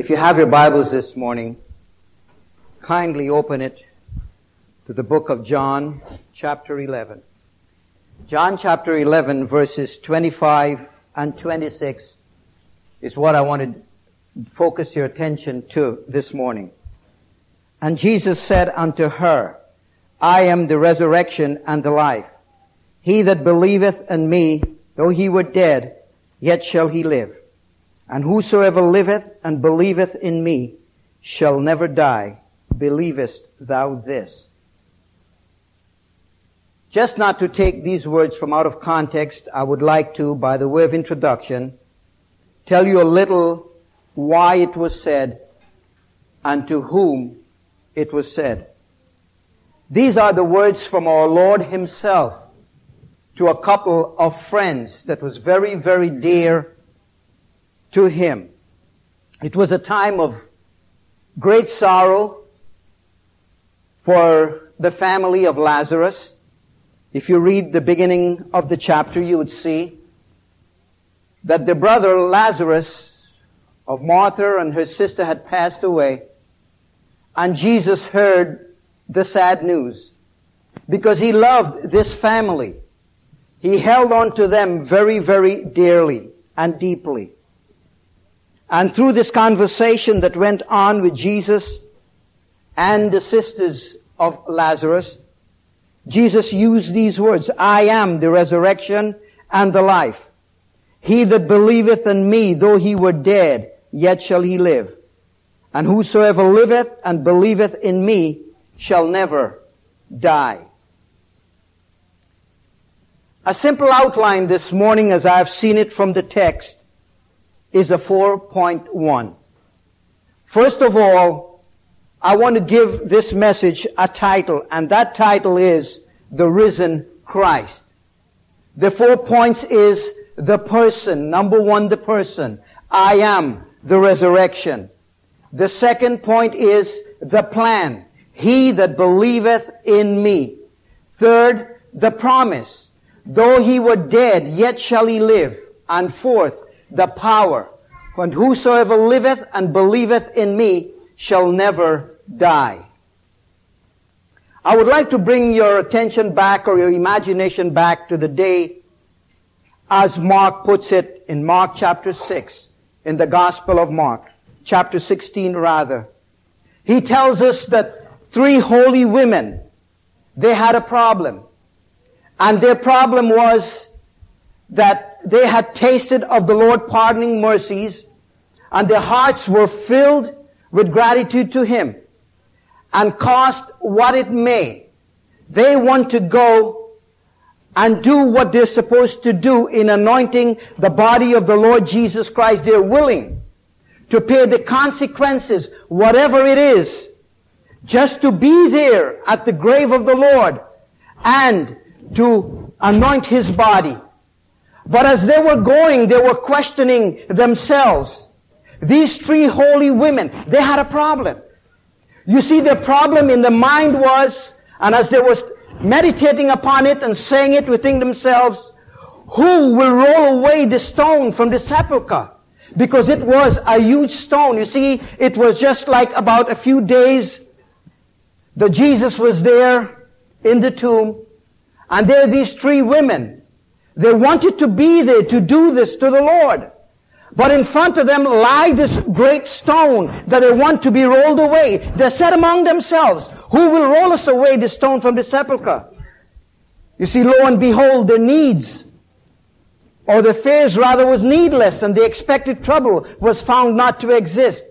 If you have your Bibles this morning, kindly open it to the book of John, chapter 11. John chapter 11 verses 25 and 26 is what I want to focus your attention to this morning. And Jesus said unto her, I am the resurrection and the life. He that believeth in me, though he were dead, yet shall he live. And whosoever liveth and believeth in me shall never die. Believest thou this? Just not to take these words from out of context, I would like to, by the way of introduction, tell you a little why it was said and to whom it was said. These are the words from our Lord Himself to a couple of friends that was very, very dear to him. It was a time of great sorrow for the family of Lazarus. If you read the beginning of the chapter, you would see that the brother Lazarus of Martha and her sister had passed away, and Jesus heard the sad news because he loved this family. He held on to them very, very dearly and deeply. And through this conversation that went on with Jesus and the sisters of Lazarus, Jesus used these words, I am the resurrection and the life. He that believeth in me, though he were dead, yet shall he live. And whosoever liveth and believeth in me shall never die. A simple outline this morning as I've seen it from the text is a 4.1. First of all, I want to give this message a title, and that title is The Risen Christ. The four points is the person. Number one, the person. I am the resurrection. The second point is the plan. He that believeth in me. Third, the promise. Though he were dead, yet shall he live. And fourth, the power. And whosoever liveth and believeth in me shall never die. I would like to bring your attention back or your imagination back to the day as Mark puts it in Mark chapter 6 in the Gospel of Mark, chapter 16 rather. He tells us that three holy women, they had a problem. And their problem was that they had tasted of the Lord pardoning mercies and their hearts were filled with gratitude to Him. And cost what it may, they want to go and do what they're supposed to do in anointing the body of the Lord Jesus Christ. They're willing to pay the consequences, whatever it is, just to be there at the grave of the Lord and to anoint His body. But as they were going, they were questioning themselves. These three holy women, they had a problem. You see, the problem in the mind was, and as they were meditating upon it and saying it within themselves, who will roll away the stone from the sepulchre? Because it was a huge stone. You see, it was just like about a few days that Jesus was there in the tomb, and there are these three women they wanted to be there to do this to the Lord. But in front of them lie this great stone that they want to be rolled away. They said among themselves, who will roll us away the stone from the sepulchre? You see, lo and behold, their needs, or their fears rather was needless and the expected trouble was found not to exist.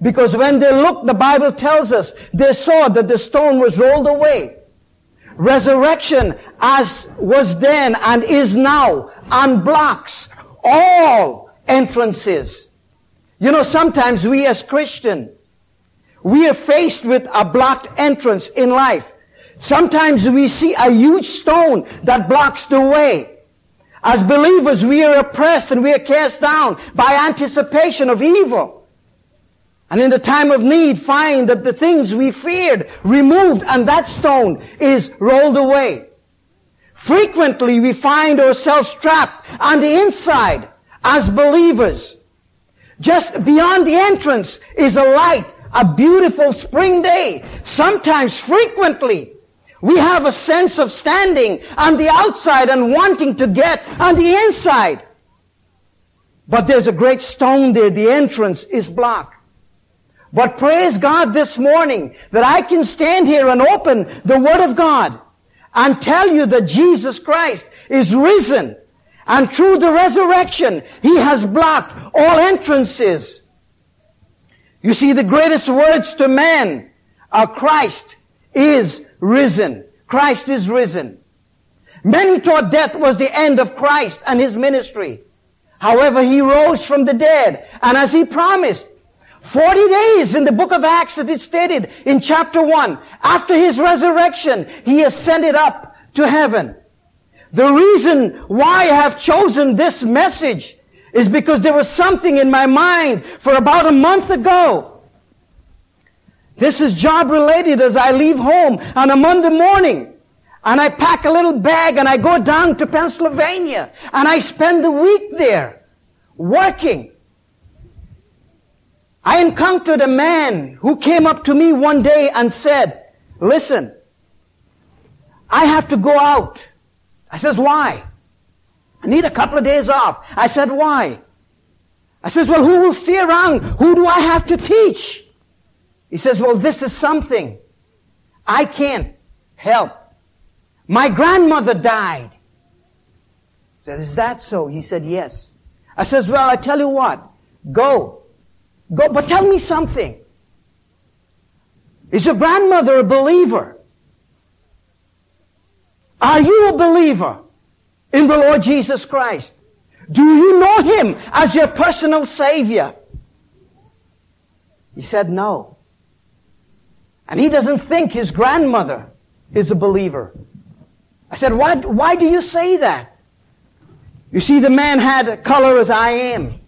Because when they looked, the Bible tells us, they saw that the stone was rolled away resurrection as was then and is now unblocks all entrances. You know, sometimes we as Christian, we are faced with a blocked entrance in life. Sometimes we see a huge stone that blocks the way. As believers, we are oppressed and we are cast down by anticipation of evil. And in the time of need, find that the things we feared removed and that stone is rolled away. Frequently we find ourselves trapped on the inside as believers. Just beyond the entrance is a light, a beautiful spring day. Sometimes, frequently, we have a sense of standing on the outside and wanting to get on the inside. But there's a great stone there. The entrance is blocked. But praise God this morning that I can stand here and open the Word of God and tell you that Jesus Christ is risen. And through the resurrection, He has blocked all entrances. You see, the greatest words to man are Christ is risen. Christ is risen. Many thought death was the end of Christ and His ministry. However, He rose from the dead. And as He promised, 40 days in the book of Acts it is stated in chapter 1. After his resurrection, he ascended up to heaven. The reason why I have chosen this message is because there was something in my mind for about a month ago. This is job related as I leave home on a Monday morning. And I pack a little bag and I go down to Pennsylvania and I spend the week there working. I encountered a man who came up to me one day and said, listen, I have to go out. I says, why? I need a couple of days off. I said, why? I says, well, who will stay around? Who do I have to teach? He says, well, this is something I can't help. My grandmother died. I said, is that so? He said, yes. I says, well, I tell you what, go. Go, but tell me something. Is your grandmother a believer? Are you a believer in the Lord Jesus Christ? Do you know Him as your personal Savior? He said no. And he doesn't think his grandmother is a believer. I said, why, why do you say that? You see, the man had a color as I am.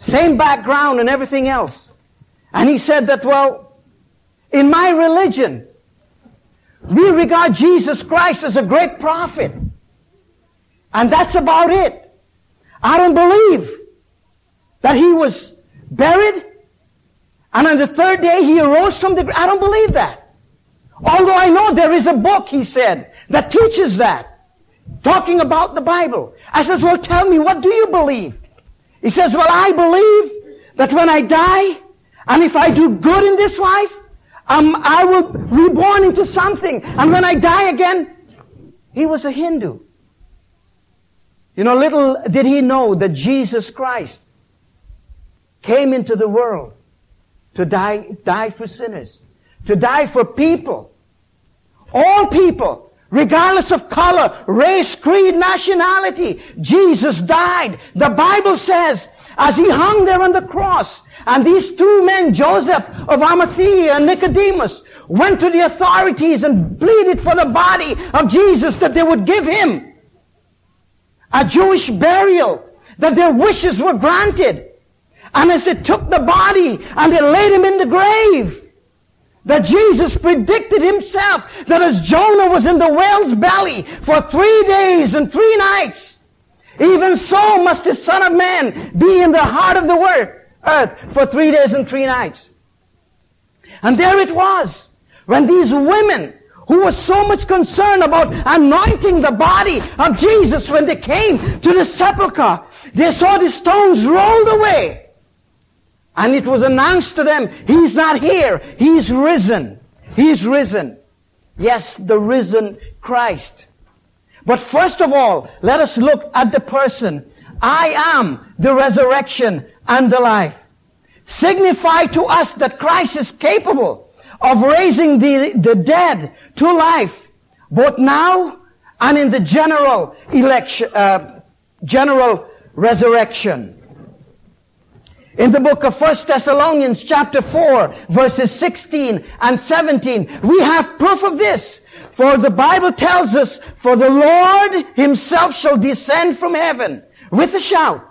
Same background and everything else. And he said that, well, in my religion, we regard Jesus Christ as a great prophet. And that's about it. I don't believe that he was buried and on the third day he arose from the grave. I don't believe that. Although I know there is a book, he said, that teaches that. Talking about the Bible. I says, well tell me, what do you believe? He says, well, I believe that when I die, and if I do good in this life, um, I will reborn into something. And when I die again, he was a Hindu. You know, little did he know that Jesus Christ came into the world to die, die for sinners, to die for people, all people, Regardless of color, race, creed, nationality, Jesus died. The Bible says, as he hung there on the cross, and these two men, Joseph of Arimathea and Nicodemus, went to the authorities and pleaded for the body of Jesus that they would give him a Jewish burial, that their wishes were granted. And as they took the body and they laid him in the grave, that Jesus predicted himself that as Jonah was in the whale's belly for three days and three nights, even so must the Son of Man be in the heart of the earth for three days and three nights. And there it was, when these women who were so much concerned about anointing the body of Jesus when they came to the sepulchre, they saw the stones rolled away. And it was announced to them, He's not here. He's risen. He's risen. Yes, the risen Christ. But first of all, let us look at the person. I am the resurrection and the life. Signify to us that Christ is capable of raising the, the dead to life, both now and in the general election, uh, general resurrection. In the book of 1 Thessalonians chapter 4 verses 16 and 17, we have proof of this. For the Bible tells us, for the Lord himself shall descend from heaven with a shout,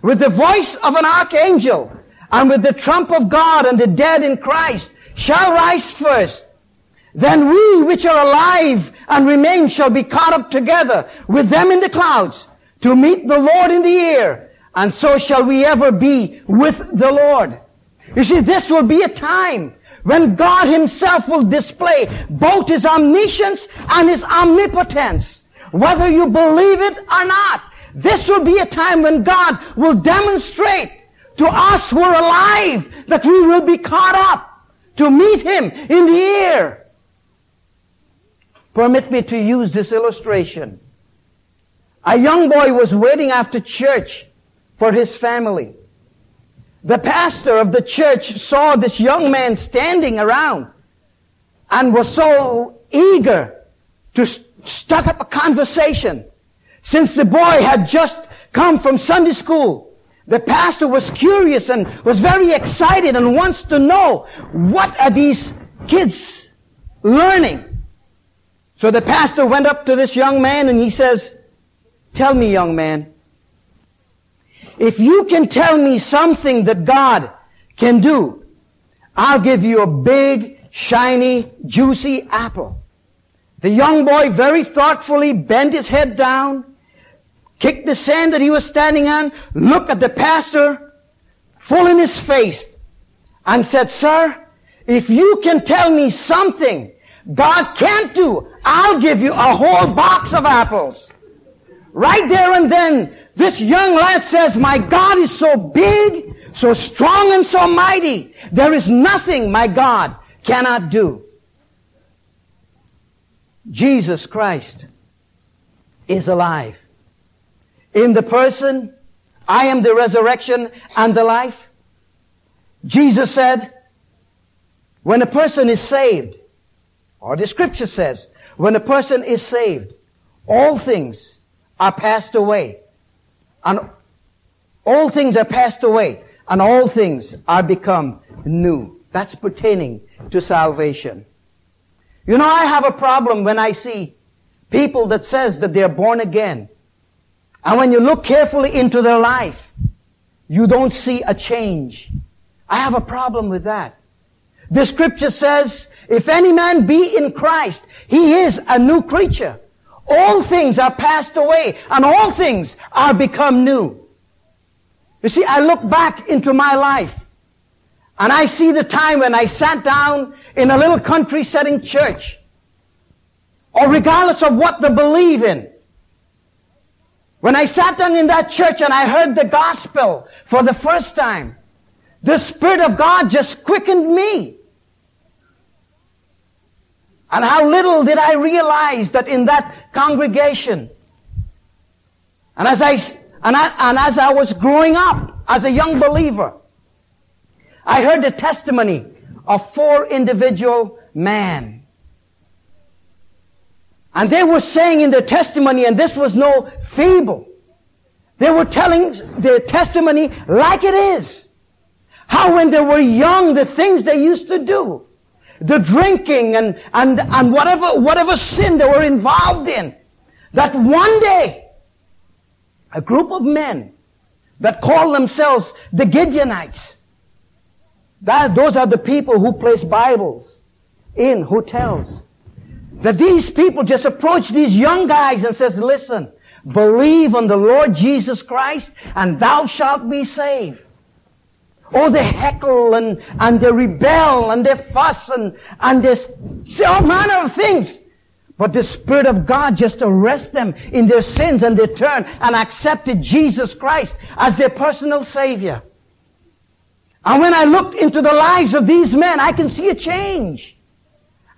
with the voice of an archangel, and with the trump of God, and the dead in Christ shall rise first. Then we which are alive and remain shall be caught up together with them in the clouds to meet the Lord in the air and so shall we ever be with the Lord. You see, this will be a time when God himself will display both his omniscience and his omnipotence, whether you believe it or not. This will be a time when God will demonstrate to us who are alive that we will be caught up to meet him in the air. Permit me to use this illustration. A young boy was waiting after church for his family. The pastor of the church saw this young man standing around and was so eager to st- start up a conversation. Since the boy had just come from Sunday school, the pastor was curious and was very excited and wants to know what are these kids learning. So the pastor went up to this young man and he says, tell me young man, if you can tell me something that God can do, I'll give you a big, shiny, juicy apple. The young boy very thoughtfully bent his head down, kicked the sand that he was standing on, looked at the pastor full in his face, and said, Sir, if you can tell me something God can't do, I'll give you a whole box of apples. Right there and then, this young lad says, my God is so big, so strong and so mighty. There is nothing my God cannot do. Jesus Christ is alive. In the person, I am the resurrection and the life. Jesus said, when a person is saved, or the scripture says, when a person is saved, all things are passed away and all things are passed away and all things are become new. That's pertaining to salvation. You know, I have a problem when I see people that says that they're born again. And when you look carefully into their life, you don't see a change. I have a problem with that. The scripture says, if any man be in Christ, he is a new creature. All things are passed away and all things are become new. You see, I look back into my life and I see the time when I sat down in a little country setting church or regardless of what they believe in. When I sat down in that church and I heard the gospel for the first time, the Spirit of God just quickened me. And how little did I realize that in that congregation, and as I, and, I, and as I was growing up as a young believer, I heard the testimony of four individual men. And they were saying in their testimony, and this was no fable, they were telling their testimony like it is. How when they were young, the things they used to do the drinking and, and, and whatever, whatever sin they were involved in, that one day, a group of men that call themselves the Gideonites, that, those are the people who place Bibles in hotels. That these people just approach these young guys and says, listen, believe on the Lord Jesus Christ and thou shalt be saved. Oh, they heckle and, and they rebel and they fuss and, and they say all manner of things. But the Spirit of God just arrests them in their sins and they turn and accepted Jesus Christ as their personal Savior. And when I looked into the lives of these men, I can see a change.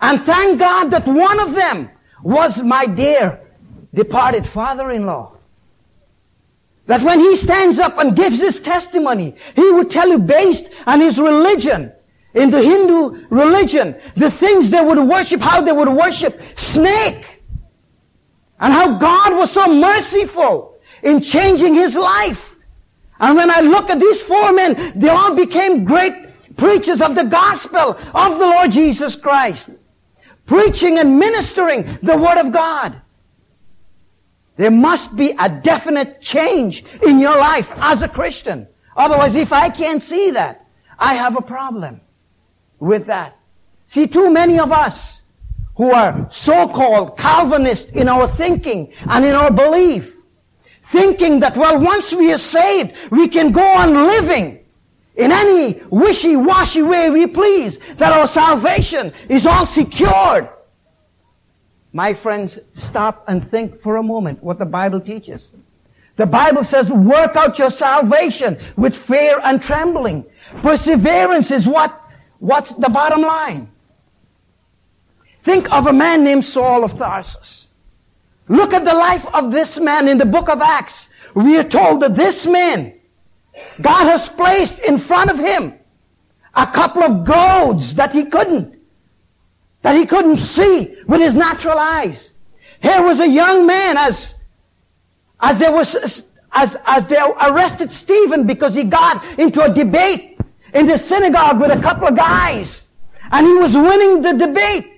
And thank God that one of them was my dear departed father-in-law. That when he stands up and gives his testimony, he would tell you based on his religion, in the Hindu religion, the things they would worship, how they would worship snake. And how God was so merciful in changing his life. And when I look at these four men, they all became great preachers of the gospel of the Lord Jesus Christ. Preaching and ministering the Word of God. There must be a definite change in your life as a Christian. Otherwise, if I can't see that, I have a problem with that. See, too many of us who are so-called Calvinist in our thinking and in our belief thinking that, well, once we are saved, we can go on living in any wishy-washy way we please, that our salvation is all secured. My friends, stop and think for a moment what the Bible teaches. The Bible says, work out your salvation with fear and trembling. Perseverance is what, what's the bottom line. Think of a man named Saul of Tarsus. Look at the life of this man in the book of Acts. We are told that this man, God has placed in front of him a couple of goads that he couldn't, that he couldn't see with his natural eyes. Here was a young man as, as there was, as, as they arrested Stephen because he got into a debate in the synagogue with a couple of guys. And he was winning the debate.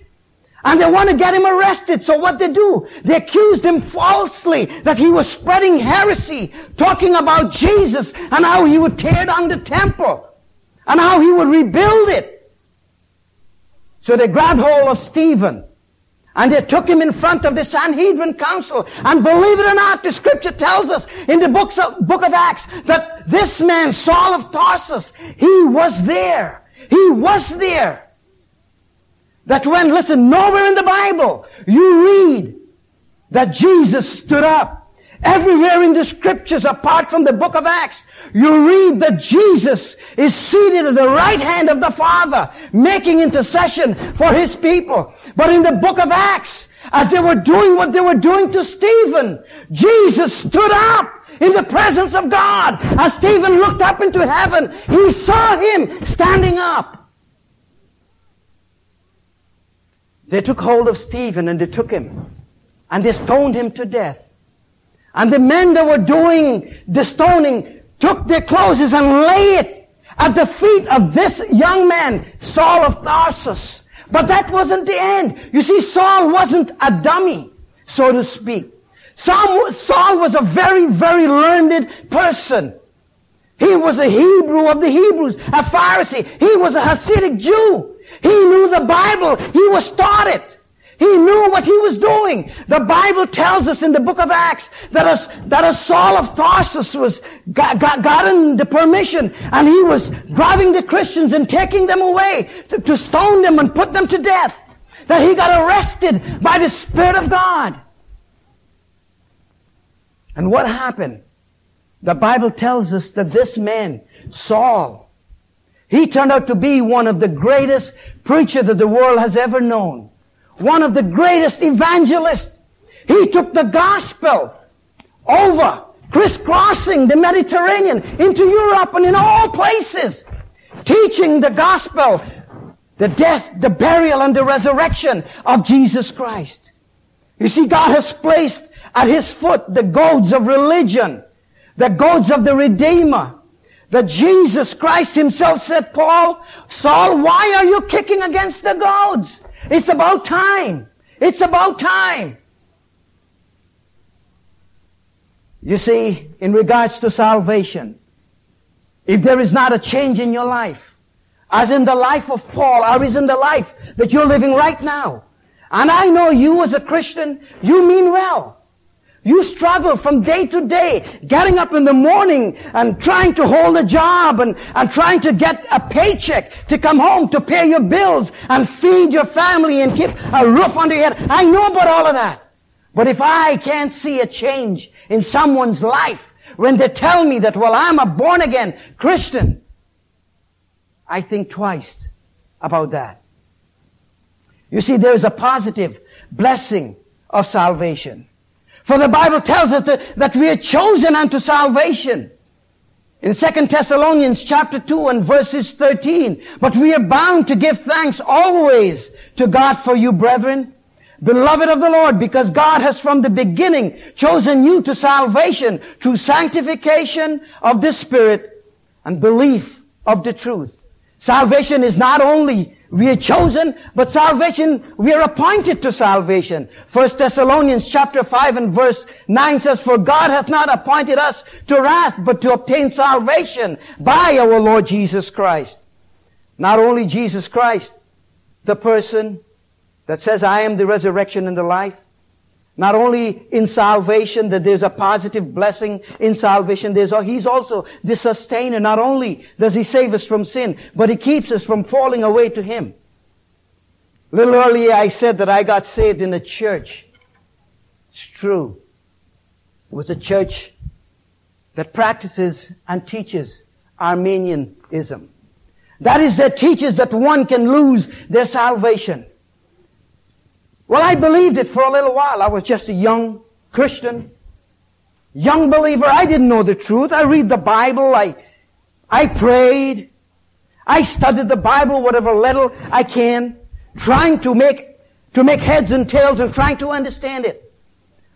And they want to get him arrested. So what they do? They accused him falsely that he was spreading heresy, talking about Jesus and how he would tear down the temple and how he would rebuild it. So they grabbed hold of Stephen and they took him in front of the Sanhedrin council. And believe it or not, the scripture tells us in the books of, book of Acts that this man, Saul of Tarsus, he was there. He was there. That when, listen, nowhere in the Bible you read that Jesus stood up. Everywhere in the scriptures, apart from the book of Acts, you read that Jesus is seated at the right hand of the Father, making intercession for his people. But in the book of Acts, as they were doing what they were doing to Stephen, Jesus stood up in the presence of God. As Stephen looked up into heaven, he saw him standing up. They took hold of Stephen and they took him and they stoned him to death. And the men that were doing the stoning took their clothes and lay it at the feet of this young man, Saul of Tarsus. But that wasn't the end. You see, Saul wasn't a dummy, so to speak. Saul, Saul was a very, very learned person. He was a Hebrew of the Hebrews, a Pharisee. He was a Hasidic Jew. He knew the Bible. He was taught it. He knew what he was doing. The Bible tells us in the book of Acts that a, that a Saul of Tarsus was got, got, gotten the permission and he was driving the Christians and taking them away to, to stone them and put them to death. That he got arrested by the Spirit of God. And what happened? The Bible tells us that this man, Saul, he turned out to be one of the greatest preachers that the world has ever known. One of the greatest evangelists. He took the gospel over, crisscrossing the Mediterranean into Europe and in all places, teaching the gospel, the death, the burial, and the resurrection of Jesus Christ. You see, God has placed at his foot the goads of religion, the goads of the Redeemer, that Jesus Christ himself said, Paul, Saul, why are you kicking against the goads? It's about time. It's about time. You see, in regards to salvation, if there is not a change in your life, as in the life of Paul, or as in the life that you're living right now, and I know you as a Christian, you mean well. You struggle from day to day, getting up in the morning and trying to hold a job and, and trying to get a paycheck to come home to pay your bills and feed your family and keep a roof under your head. I know about all of that. But if I can't see a change in someone's life when they tell me that, well, I'm a born again Christian, I think twice about that. You see, there's a positive blessing of salvation. For the Bible tells us that, that we are chosen unto salvation. In 2 Thessalonians chapter 2 and verses 13, but we are bound to give thanks always to God for you, brethren, beloved of the Lord, because God has from the beginning chosen you to salvation through sanctification of the Spirit and belief of the truth. Salvation is not only we are chosen, but salvation, we are appointed to salvation. First Thessalonians chapter 5 and verse 9 says, For God hath not appointed us to wrath, but to obtain salvation by our Lord Jesus Christ. Not only Jesus Christ, the person that says, I am the resurrection and the life, Not only in salvation that there's a positive blessing in salvation, there's, he's also the sustainer. Not only does he save us from sin, but he keeps us from falling away to him. A little earlier I said that I got saved in a church. It's true. It was a church that practices and teaches Arminianism. That is, that teaches that one can lose their salvation. Well, I believed it for a little while. I was just a young Christian, young believer. I didn't know the truth. I read the Bible. I, I prayed. I studied the Bible, whatever little I can, trying to make, to make heads and tails and trying to understand it.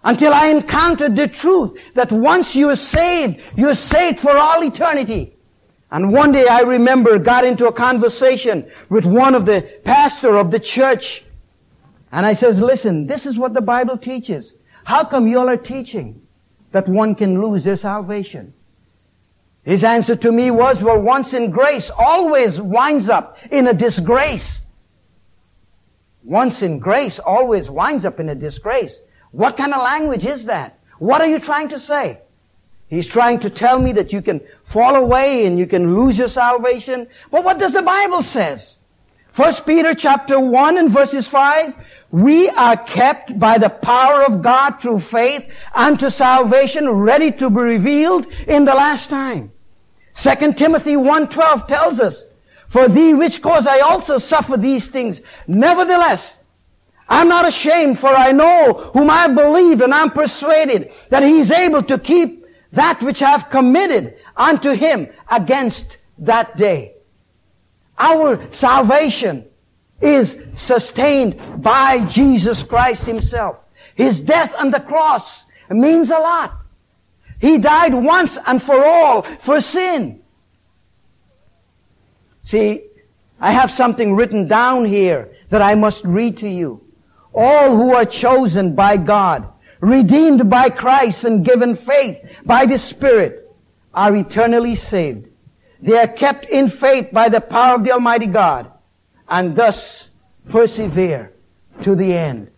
Until I encountered the truth that once you are saved, you are saved for all eternity. And one day I remember got into a conversation with one of the pastor of the church and I says, listen, this is what the Bible teaches. How come you all are teaching that one can lose their salvation? His answer to me was, well, once in grace always winds up in a disgrace. Once in grace always winds up in a disgrace. What kind of language is that? What are you trying to say? He's trying to tell me that you can fall away and you can lose your salvation. But what does the Bible says? First Peter chapter 1 and verses 5, we are kept by the power of God through faith unto salvation ready to be revealed in the last time. Second Timothy 1.12 tells us, For thee which cause I also suffer these things. Nevertheless, I'm not ashamed for I know whom I believe and I'm persuaded that he is able to keep that which I have committed unto him against that day. Our salvation is sustained by Jesus Christ Himself. His death on the cross means a lot. He died once and for all for sin. See, I have something written down here that I must read to you. All who are chosen by God, redeemed by Christ and given faith by the Spirit are eternally saved. They are kept in faith by the power of the Almighty God and thus persevere to the end.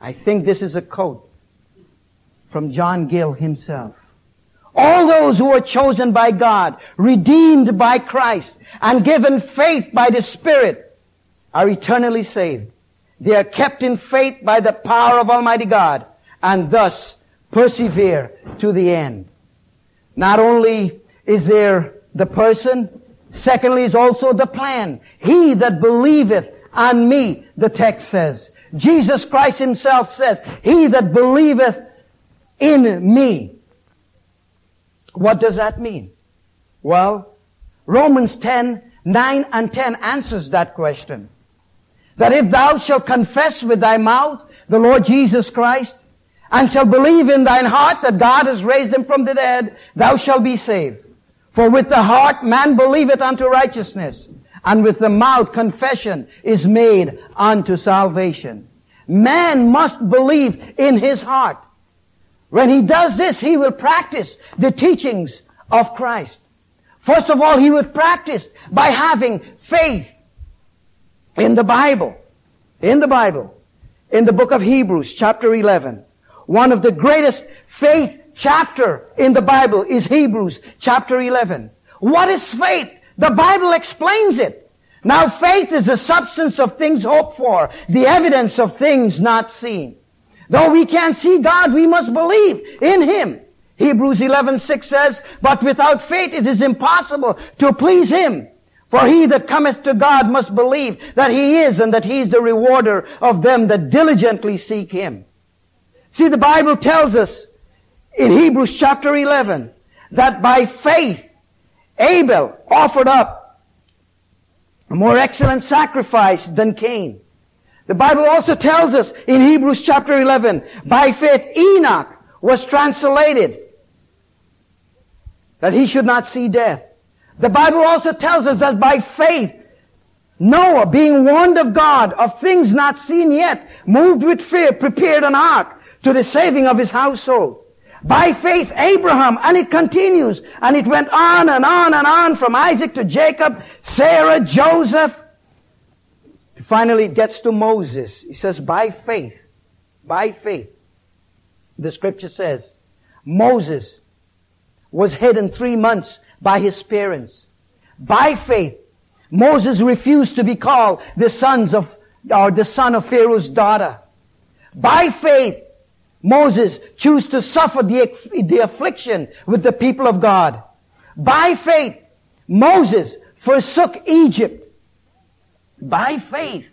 I think this is a quote from John Gill himself. All those who are chosen by God, redeemed by Christ, and given faith by the Spirit are eternally saved. They are kept in faith by the power of Almighty God and thus persevere to the end. Not only is there the person, Secondly is also the plan. He that believeth on me, the text says. Jesus Christ himself says, he that believeth in me. What does that mean? Well, Romans 10, 9 and 10 answers that question. That if thou shalt confess with thy mouth the Lord Jesus Christ, and shalt believe in thine heart that God has raised him from the dead, thou shalt be saved. For with the heart man believeth unto righteousness, and with the mouth confession is made unto salvation. Man must believe in his heart. When he does this, he will practice the teachings of Christ. First of all, he would practice by having faith in the Bible. In the Bible. In the book of Hebrews, chapter 11. One of the greatest faith chapter in the Bible is Hebrews chapter 11. What is faith? The Bible explains it. Now faith is the substance of things hoped for, the evidence of things not seen. Though we can't see God, we must believe in Him. Hebrews 11:6 says, "But without faith it is impossible to please Him. For he that cometh to God must believe that He is and that He is the rewarder of them that diligently seek Him." See, the Bible tells us in Hebrews chapter 11 that by faith Abel offered up a more excellent sacrifice than Cain. The Bible also tells us in Hebrews chapter 11, by faith Enoch was translated that he should not see death. The Bible also tells us that by faith Noah, being warned of God of things not seen yet, moved with fear, prepared an ark to the saving of his household. By faith, Abraham, and it continues, and it went on and on and on from Isaac to Jacob, Sarah, Joseph. Finally, it gets to Moses. He says, by faith, by faith. the scripture says, Moses was hidden three months by his parents. By faith, Moses refused to be called the sons of, or the son of Pharaoh's daughter. By faith, Moses chose to suffer the, the affliction with the people of God. By faith, Moses forsook Egypt. By faith,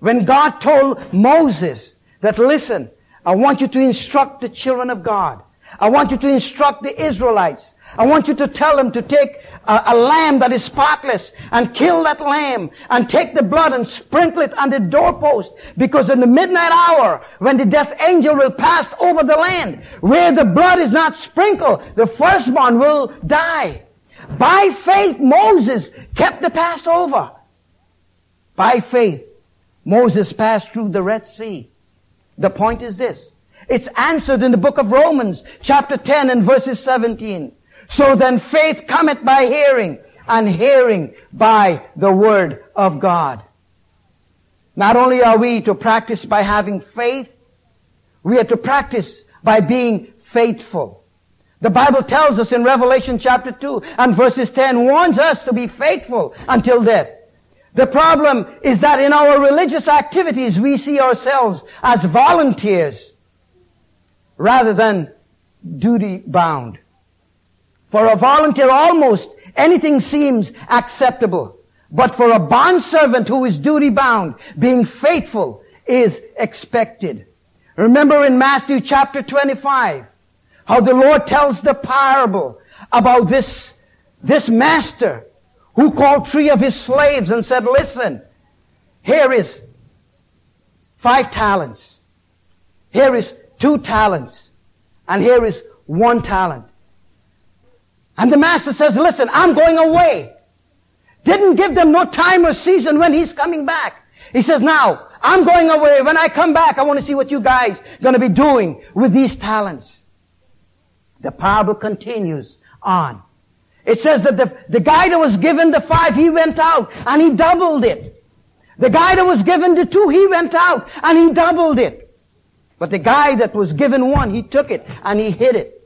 when God told Moses that, listen, I want you to instruct the children of God. I want you to instruct the Israelites. I want you to tell them to take a, a, lamb that is spotless and kill that lamb and take the blood and sprinkle it on the doorpost because in the midnight hour when the death angel will pass over the land where the blood is not sprinkled, the firstborn will die. By faith, Moses kept the Passover. By faith, Moses passed through the Red Sea. The point is this. It's answered in the book of Romans, chapter 10 and verses 17. So then faith cometh by hearing, and hearing by the word of God. Not only are we to practice by having faith, we are to practice by being faithful. The Bible tells us in Revelation chapter 2 and verses 10 warns us to be faithful until death. The problem is that in our religious activities we see ourselves as volunteers rather than duty bound. For a volunteer, almost anything seems acceptable. But for a bondservant who is duty bound, being faithful is expected. Remember in Matthew chapter 25, how the Lord tells the parable about this, this master who called three of his slaves and said, listen, here is five talents. Here is two talents. And here is one talent. And the master says, listen, I'm going away. Didn't give them no time or season when he's coming back. He says, now, I'm going away. When I come back, I want to see what you guys going to be doing with these talents. The parable continues on. It says that the, the guy that was given the five, he went out and he doubled it. The guy that was given the two, he went out and he doubled it. But the guy that was given one, he took it and he hid it.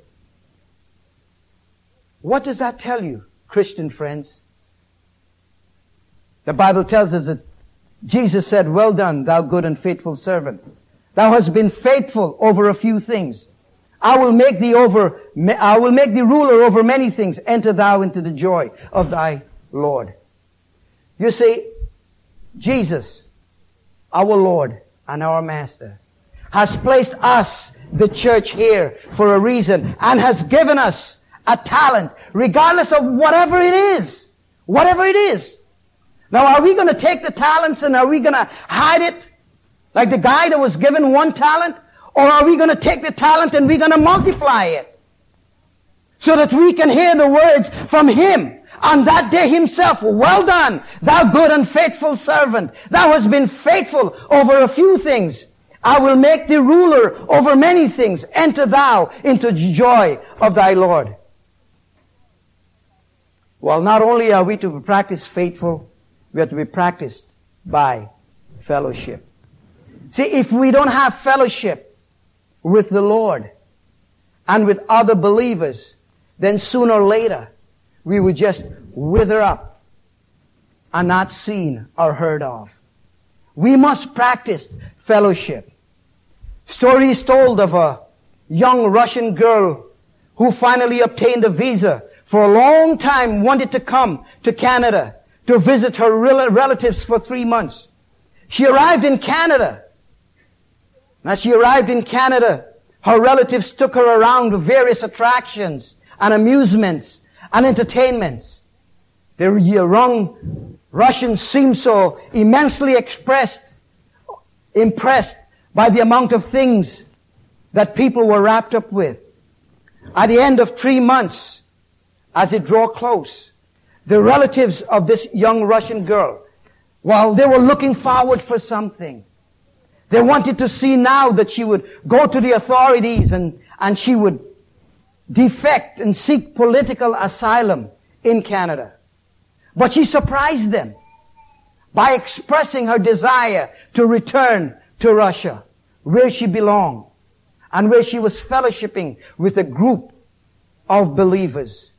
What does that tell you, Christian friends? The Bible tells us that Jesus said, well done, thou good and faithful servant. Thou hast been faithful over a few things. I will make thee over, I will make thee ruler over many things. Enter thou into the joy of thy Lord. You see, Jesus, our Lord and our Master, has placed us, the church here, for a reason and has given us a talent, regardless of whatever it is. Whatever it is. Now, are we going to take the talents and are we going to hide it? Like the guy that was given one talent? Or are we going to take the talent and we're going to multiply it? So that we can hear the words from him on that day himself. Well done, thou good and faithful servant. Thou hast been faithful over a few things. I will make thee ruler over many things. Enter thou into joy of thy Lord. Well, not only are we to be practiced faithful, we are to be practiced by fellowship. See, if we don't have fellowship with the Lord and with other believers, then sooner or later we will just wither up and not seen or heard of. We must practice fellowship. Story is told of a young Russian girl who finally obtained a visa for a long time wanted to come to Canada to visit her relatives for three months. She arrived in Canada. And As she arrived in Canada, her relatives took her around to various attractions and amusements and entertainments. The young Russians seemed so immensely expressed, impressed by the amount of things that people were wrapped up with. At the end of three months, as it drew close, the relatives of this young Russian girl, while they were looking forward for something, they wanted to see now that she would go to the authorities and, and she would defect and seek political asylum in Canada. But she surprised them by expressing her desire to return to Russia, where she belonged. and where she was fellowshipping with a group of believers.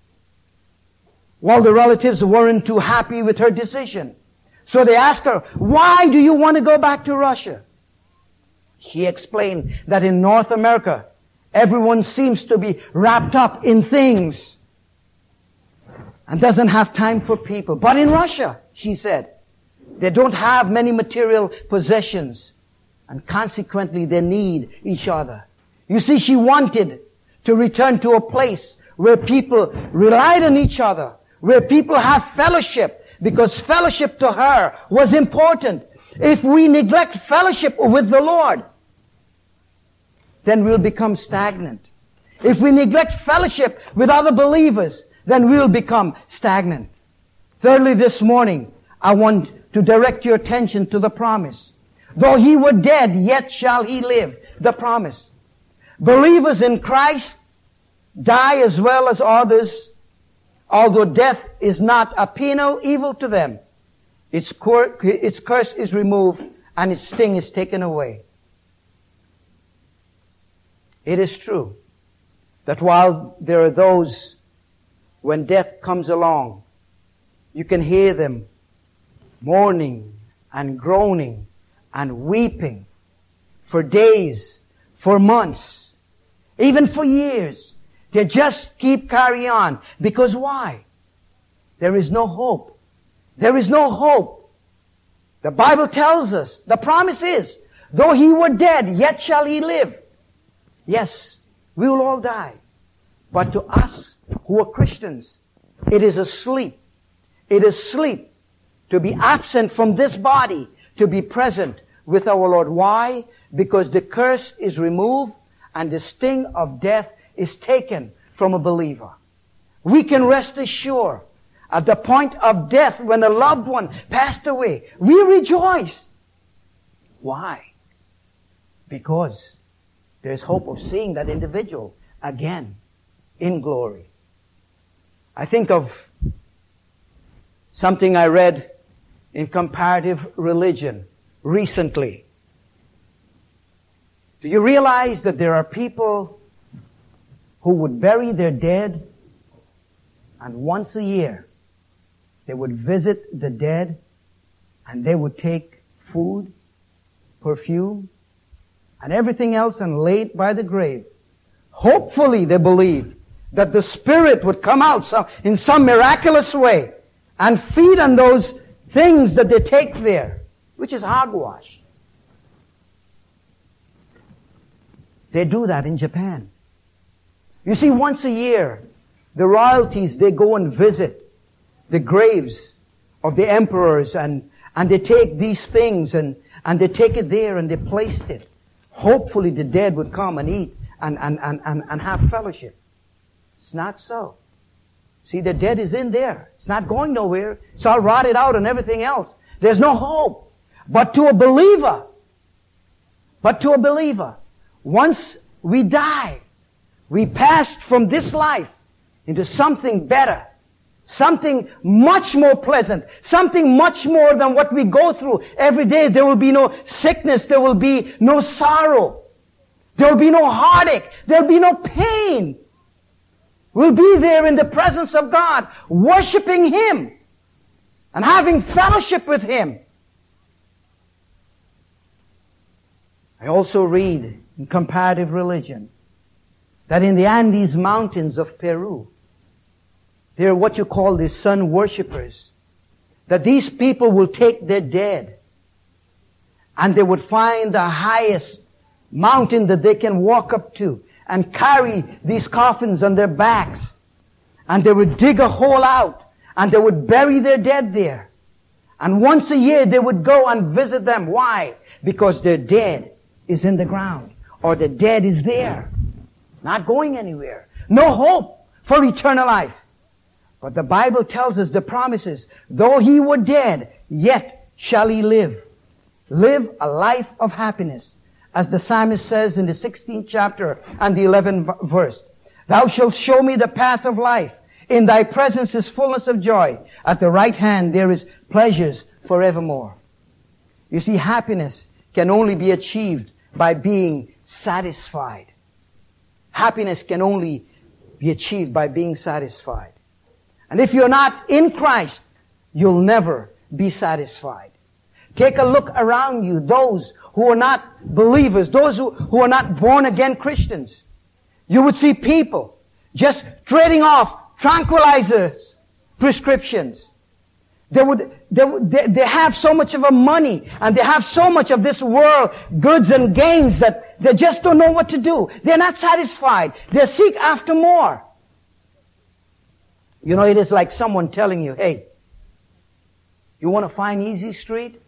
While the relatives weren't too happy with her decision. So they asked her, why do you want to go back to Russia? She explained that in North America, everyone seems to be wrapped up in things and doesn't have time for people. But in Russia, she said, they don't have many material possessions and consequently they need each other. You see, she wanted to return to a place where people relied on each other, where people have fellowship, because fellowship to her was important. If we neglect fellowship with the Lord, then we'll become stagnant. If we neglect fellowship with other believers, then we'll become stagnant. Thirdly, this morning, I want to direct your attention to the promise. Though he were dead, yet shall he live. The promise. Believers in Christ die as well as others, although death is not a penal evil to them. Its, cur- its curse is removed and its sting is taken away. It is true that while there are those when death comes along, you can hear them mourning and groaning and weeping for days, for months, even for years. They just keep carrying on. Because why? There is no hope. There is no hope. The Bible tells us, the promise is, though he were dead, yet shall he live. Yes, we will all die. But to us who are Christians, it is a sleep. It is sleep to be absent from this body, to be present with our Lord. Why? Because the curse is removed and the sting of death is taken from a believer. We can rest assured at the point of death when a loved one passed away, we rejoice. Why? Because there's hope of seeing that individual again in glory. I think of something I read in comparative religion recently. Do you realize that there are people who would bury their dead and once a year they would visit the dead and they would take food, perfume, and everything else and lay it by the grave. Hopefully they believe that the spirit would come out some, in some miraculous way and feed on those things that they take there, which is hogwash. They do that in Japan. You see, once a year, the royalties, they go and visit the graves of the emperors and, and they take these things and, and they take it there and they placed it. Hopefully the dead would come and eat and, and, and, and, and have fellowship. It's not so. See, the dead is in there. It's not going nowhere. It's all rotted out and everything else. There's no hope. But to a believer, but to a believer, once we die, we passed from this life into something better. Something much more pleasant. Something much more than what we go through every day. There will be no sickness. There will be no sorrow. There will be no heartache. There will be no pain. We'll be there in the presence of God, worshiping Him and having fellowship with Him. I also read in comparative religion that in the Andes mountains of Peru, they're what you call the sun worshippers. That these people will take their dead and they would find the highest mountain that they can walk up to and carry these coffins on their backs. And they would dig a hole out and they would bury their dead there. And once a year they would go and visit them. Why? Because their dead is in the ground or the dead is there. Not going anywhere. No hope for eternal life. But the Bible tells us the promises, though he were dead, yet shall he live. Live a life of happiness. As the psalmist says in the 16th chapter and the 11th verse. Thou shalt show me the path of life. In thy presence is fullness of joy. At the right hand there is pleasures forevermore. You see, happiness can only be achieved by being satisfied. Happiness can only be achieved by being satisfied. And if you're not in Christ, you'll never be satisfied. Take a look around you, those who are not believers, those who, who are not born again Christians. You would see people just trading off tranquilizers, prescriptions. They would, they, they, they have so much of a money and they have so much of this world, goods and gains that they just don't know what to do. They're not satisfied. They seek after more. You know, it is like someone telling you, hey, you want to find easy street?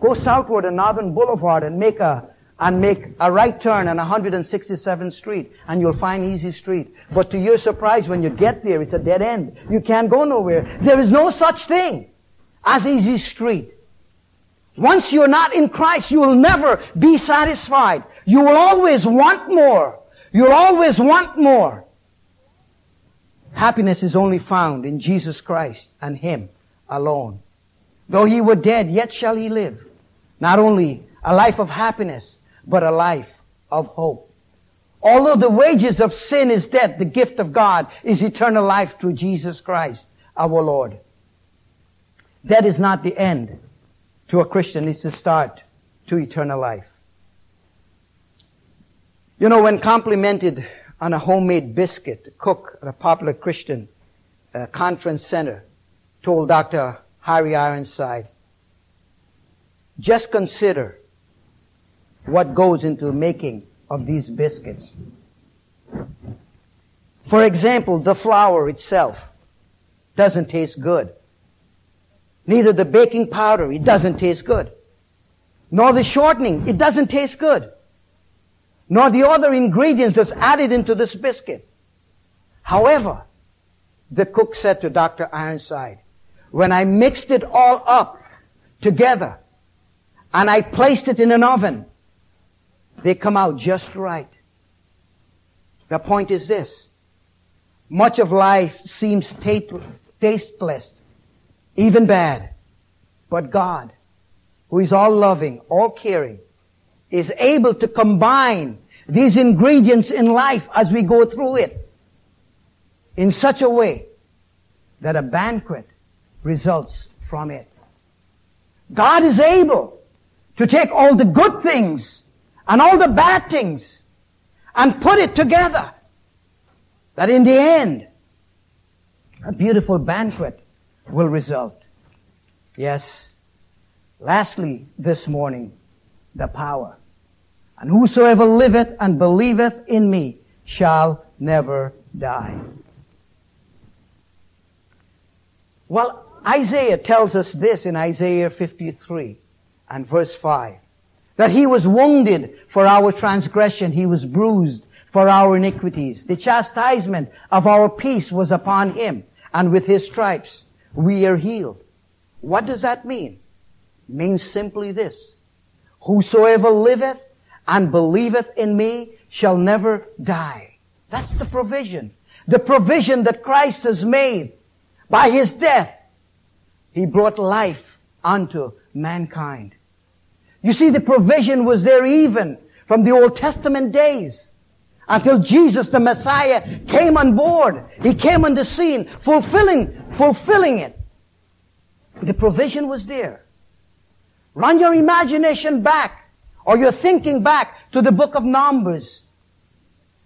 Go southward on Northern Boulevard and make a, and make a right turn on 167th Street and you'll find easy street. But to your surprise, when you get there, it's a dead end. You can't go nowhere. There is no such thing as easy street. Once you're not in Christ, you will never be satisfied. You will always want more. You'll always want more. Happiness is only found in Jesus Christ and Him alone. Though he were dead, yet shall he live. Not only a life of happiness, but a life of hope. Although the wages of sin is death, the gift of God is eternal life through Jesus Christ, our Lord. That is not the end to a Christian, is the start to eternal life. You know, when complimented on a homemade biscuit, cook at a popular Christian uh, conference center told Dr. Harry Ironside, just consider what goes into making of these biscuits. For example, the flour itself doesn't taste good. Neither the baking powder, it doesn't taste good. Nor the shortening, it doesn't taste good. Nor the other ingredients that's added into this biscuit. However, the cook said to Dr. Ironside, when I mixed it all up together and I placed it in an oven, they come out just right. The point is this. Much of life seems tasteless, even bad. But God, who is all loving, all caring, is able to combine these ingredients in life as we go through it in such a way that a banquet results from it. God is able to take all the good things and all the bad things and put it together. That in the end, a beautiful banquet will result. Yes. Lastly, this morning, the power. And whosoever liveth and believeth in me shall never die. Well, Isaiah tells us this in Isaiah 53 and verse 5. That he was wounded for our transgression, he was bruised for our iniquities. The chastisement of our peace was upon him, and with his stripes we are healed. What does that mean? It means simply this. Whosoever liveth and believeth in me shall never die. That's the provision. The provision that Christ has made by his death. He brought life unto mankind. You see, the provision was there even from the Old Testament days until Jesus, the Messiah, came on board. He came on the scene, fulfilling, fulfilling it. The provision was there. Run your imagination back, or your thinking back to the book of Numbers,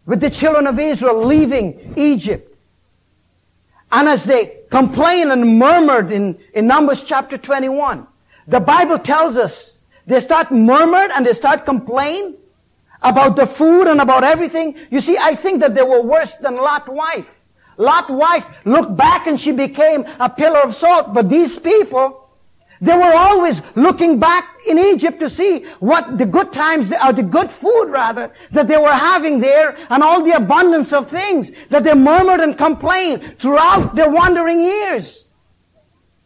with the children of Israel leaving Egypt. And as they complained and murmured in, in Numbers chapter 21, the Bible tells us they start murmuring and they start complaining about the food and about everything. You see, I think that they were worse than Lot's wife. Lot's wife looked back and she became a pillar of salt. But these people, they were always looking back in Egypt to see what the good times, or the good food rather, that they were having there and all the abundance of things that they murmured and complained throughout their wandering years.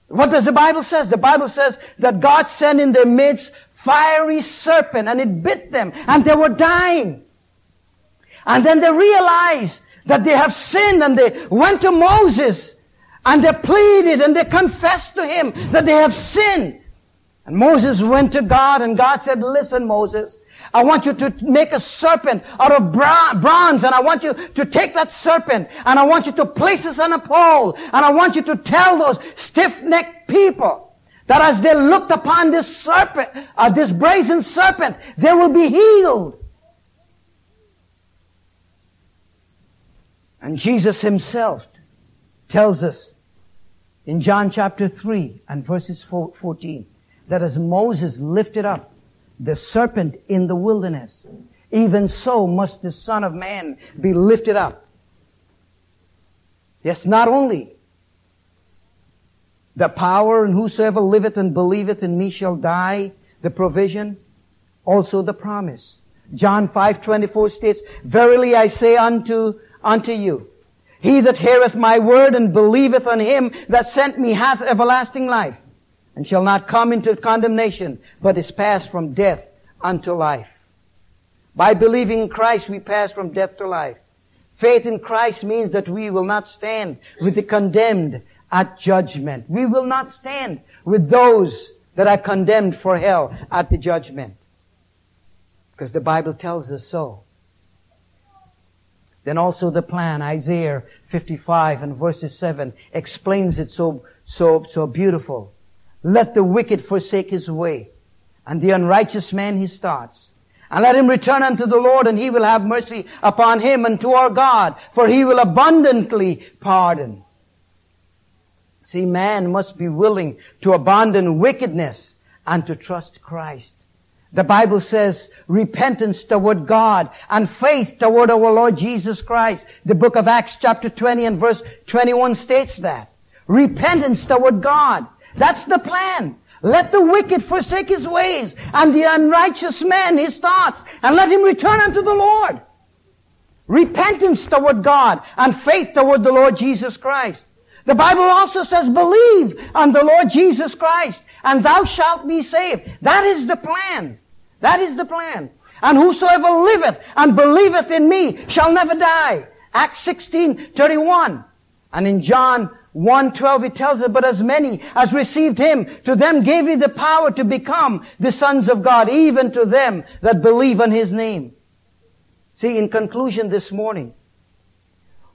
What does the Bible says? The Bible says that God sent in their midst fiery serpent and it bit them and they were dying. And then they realized that they have sinned and they went to Moses and they pleaded and they confessed to him that they have sinned. And Moses went to God and God said, listen Moses, I want you to make a serpent out of bronze and I want you to take that serpent and I want you to place it on a pole and I want you to tell those stiff-necked people that as they looked upon this serpent, uh, this brazen serpent, they will be healed. And Jesus himself tells us in John chapter 3 and verses 14 that as Moses lifted up the serpent in the wilderness, even so must the Son of Man be lifted up. Yes, not only the power and whosoever liveth and believeth in me shall die, the provision, also the promise. John 5:24 states, "Verily I say unto unto you. He that heareth my word and believeth on him that sent me hath everlasting life, and shall not come into condemnation, but is passed from death unto life. By believing in Christ, we pass from death to life. Faith in Christ means that we will not stand with the condemned at judgment. We will not stand with those that are condemned for hell at the judgment. Because the Bible tells us so. Then also the plan, Isaiah 55 and verses 7 explains it so, so, so beautiful. Let the wicked forsake his way and the unrighteous man his thoughts. And let him return unto the Lord and he will have mercy upon him and to our God, for he will abundantly pardon. See, man must be willing to abandon wickedness and to trust Christ. The Bible says repentance toward God and faith toward our Lord Jesus Christ. The book of Acts chapter 20 and verse 21 states that. Repentance toward God. That's the plan. Let the wicked forsake his ways and the unrighteous man his thoughts and let him return unto the Lord. Repentance toward God and faith toward the Lord Jesus Christ. The Bible also says, believe on the Lord Jesus Christ and thou shalt be saved. That is the plan. That is the plan. And whosoever liveth and believeth in me shall never die. Acts 16, 31. And in John 1.12 it tells us, but as many as received him, to them gave he the power to become the sons of God, even to them that believe on his name. See, in conclusion this morning,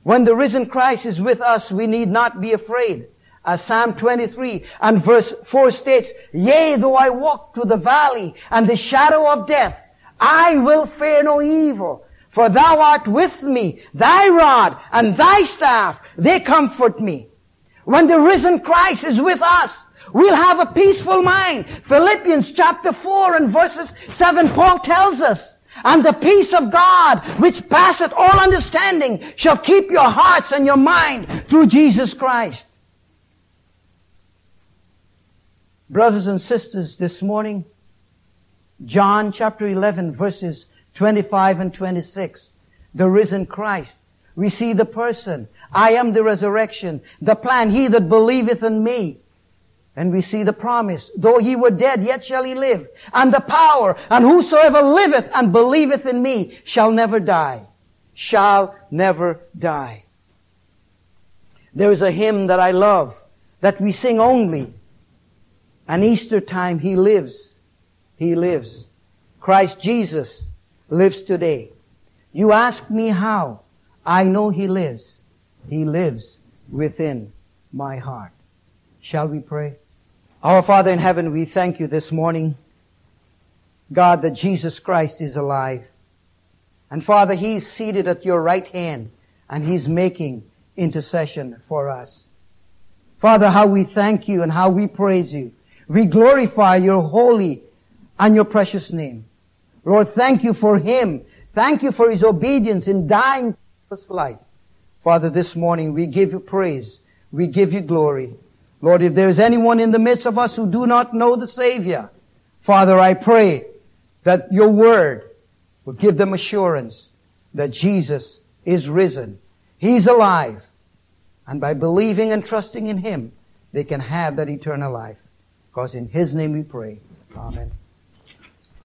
when the risen Christ is with us, we need not be afraid. As Psalm 23 and verse 4 states, Yea, though I walk through the valley and the shadow of death, I will fear no evil. For thou art with me, thy rod and thy staff, they comfort me. When the risen Christ is with us, we'll have a peaceful mind. Philippians chapter 4 and verses 7, Paul tells us, and the peace of God, which passeth all understanding, shall keep your hearts and your mind through Jesus Christ. Brothers and sisters, this morning, John chapter 11 verses 25 and 26, the risen Christ. We see the person. I am the resurrection, the plan, he that believeth in me. And we see the promise, though he were dead, yet shall he live. And the power, and whosoever liveth and believeth in me shall never die. Shall never die. There is a hymn that I love that we sing only and Easter time, He lives. He lives. Christ Jesus lives today. You ask me how. I know He lives. He lives within my heart. Shall we pray? Our Father in heaven, we thank you this morning, God, that Jesus Christ is alive. And Father, He's seated at your right hand and He's making intercession for us. Father, how we thank you and how we praise you we glorify your holy and your precious name. Lord, thank you for him. Thank you for his obedience in dying for us life. Father, this morning we give you praise. We give you glory. Lord, if there is anyone in the midst of us who do not know the Savior, Father, I pray that your word will give them assurance that Jesus is risen. He's alive. And by believing and trusting in Him, they can have that eternal life. Because in His name we pray. Amen.